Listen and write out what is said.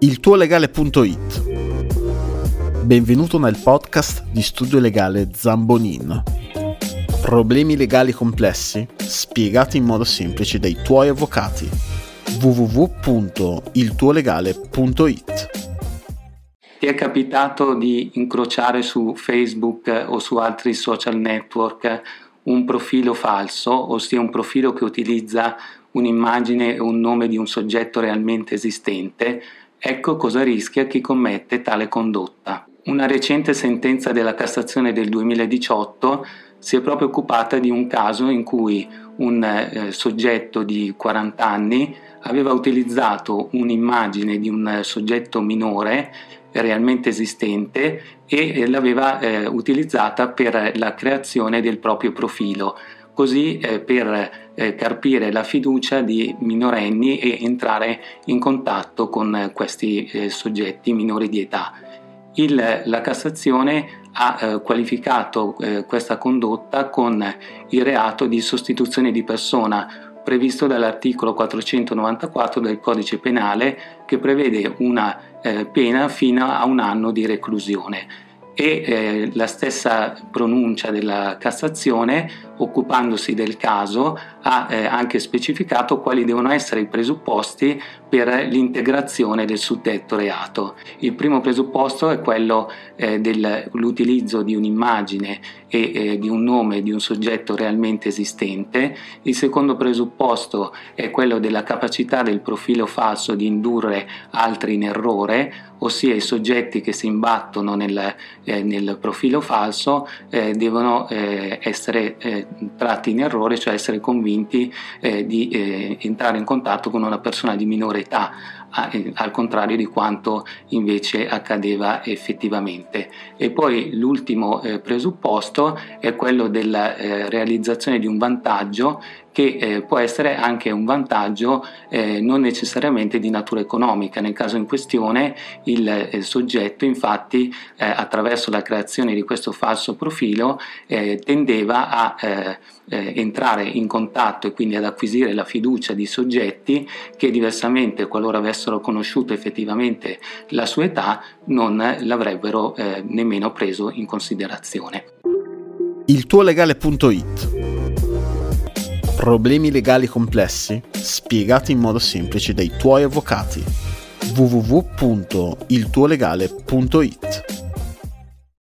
Il tuo legale.it Benvenuto nel podcast di studio legale Zambonin. Problemi legali complessi spiegati in modo semplice dai tuoi avvocati. www.iltuolegale.it Ti è capitato di incrociare su Facebook o su altri social network un profilo falso, ossia un profilo che utilizza un'immagine o un nome di un soggetto realmente esistente, ecco cosa rischia chi commette tale condotta. Una recente sentenza della Cassazione del 2018 si è proprio occupata di un caso in cui un eh, soggetto di 40 anni aveva utilizzato un'immagine di un soggetto minore realmente esistente e l'aveva eh, utilizzata per la creazione del proprio profilo così eh, per eh, carpire la fiducia di minorenni e entrare in contatto con eh, questi eh, soggetti minori di età. Il, la Cassazione ha eh, qualificato eh, questa condotta con il reato di sostituzione di persona previsto dall'articolo 494 del codice penale che prevede una pena fino a un anno di reclusione e eh, la stessa pronuncia della Cassazione, occupandosi del caso, ha eh, anche specificato quali devono essere i presupposti per l'integrazione del suddetto reato. Il primo presupposto è quello eh, dell'utilizzo di un'immagine e eh, di un nome di un soggetto realmente esistente, il secondo presupposto è quello della capacità del profilo falso di indurre altri in errore, ossia i soggetti che si imbattono nel, eh, nel profilo falso eh, devono eh, eh, tratti in errore, cioè essere convinti eh, di eh, entrare in contatto con una persona di minore età, al contrario di quanto invece accadeva effettivamente. E poi l'ultimo eh, presupposto è quello della eh, realizzazione di un vantaggio che eh, può essere anche un vantaggio eh, non necessariamente di natura economica. Nel caso in questione il eh, soggetto infatti eh, attraverso la creazione di questo falso profilo eh, tendeva a eh, entrare in contatto e quindi ad acquisire la fiducia di soggetti che diversamente qualora avessero conosciuto effettivamente la sua età non l'avrebbero nemmeno preso in considerazione. Il tuo legale.it Problemi legali complessi spiegati in modo semplice dai tuoi avvocati. www.iltuolegale.it